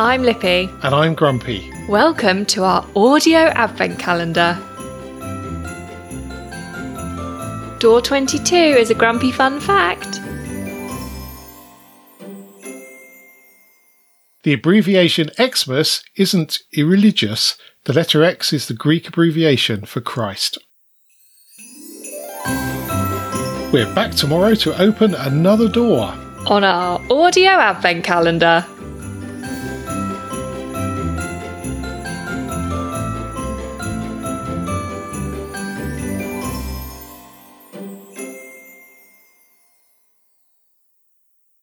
I'm Lippy. And I'm Grumpy. Welcome to our audio advent calendar. Door 22 is a Grumpy fun fact. The abbreviation Xmas isn't irreligious. The letter X is the Greek abbreviation for Christ. We're back tomorrow to open another door. On our audio advent calendar.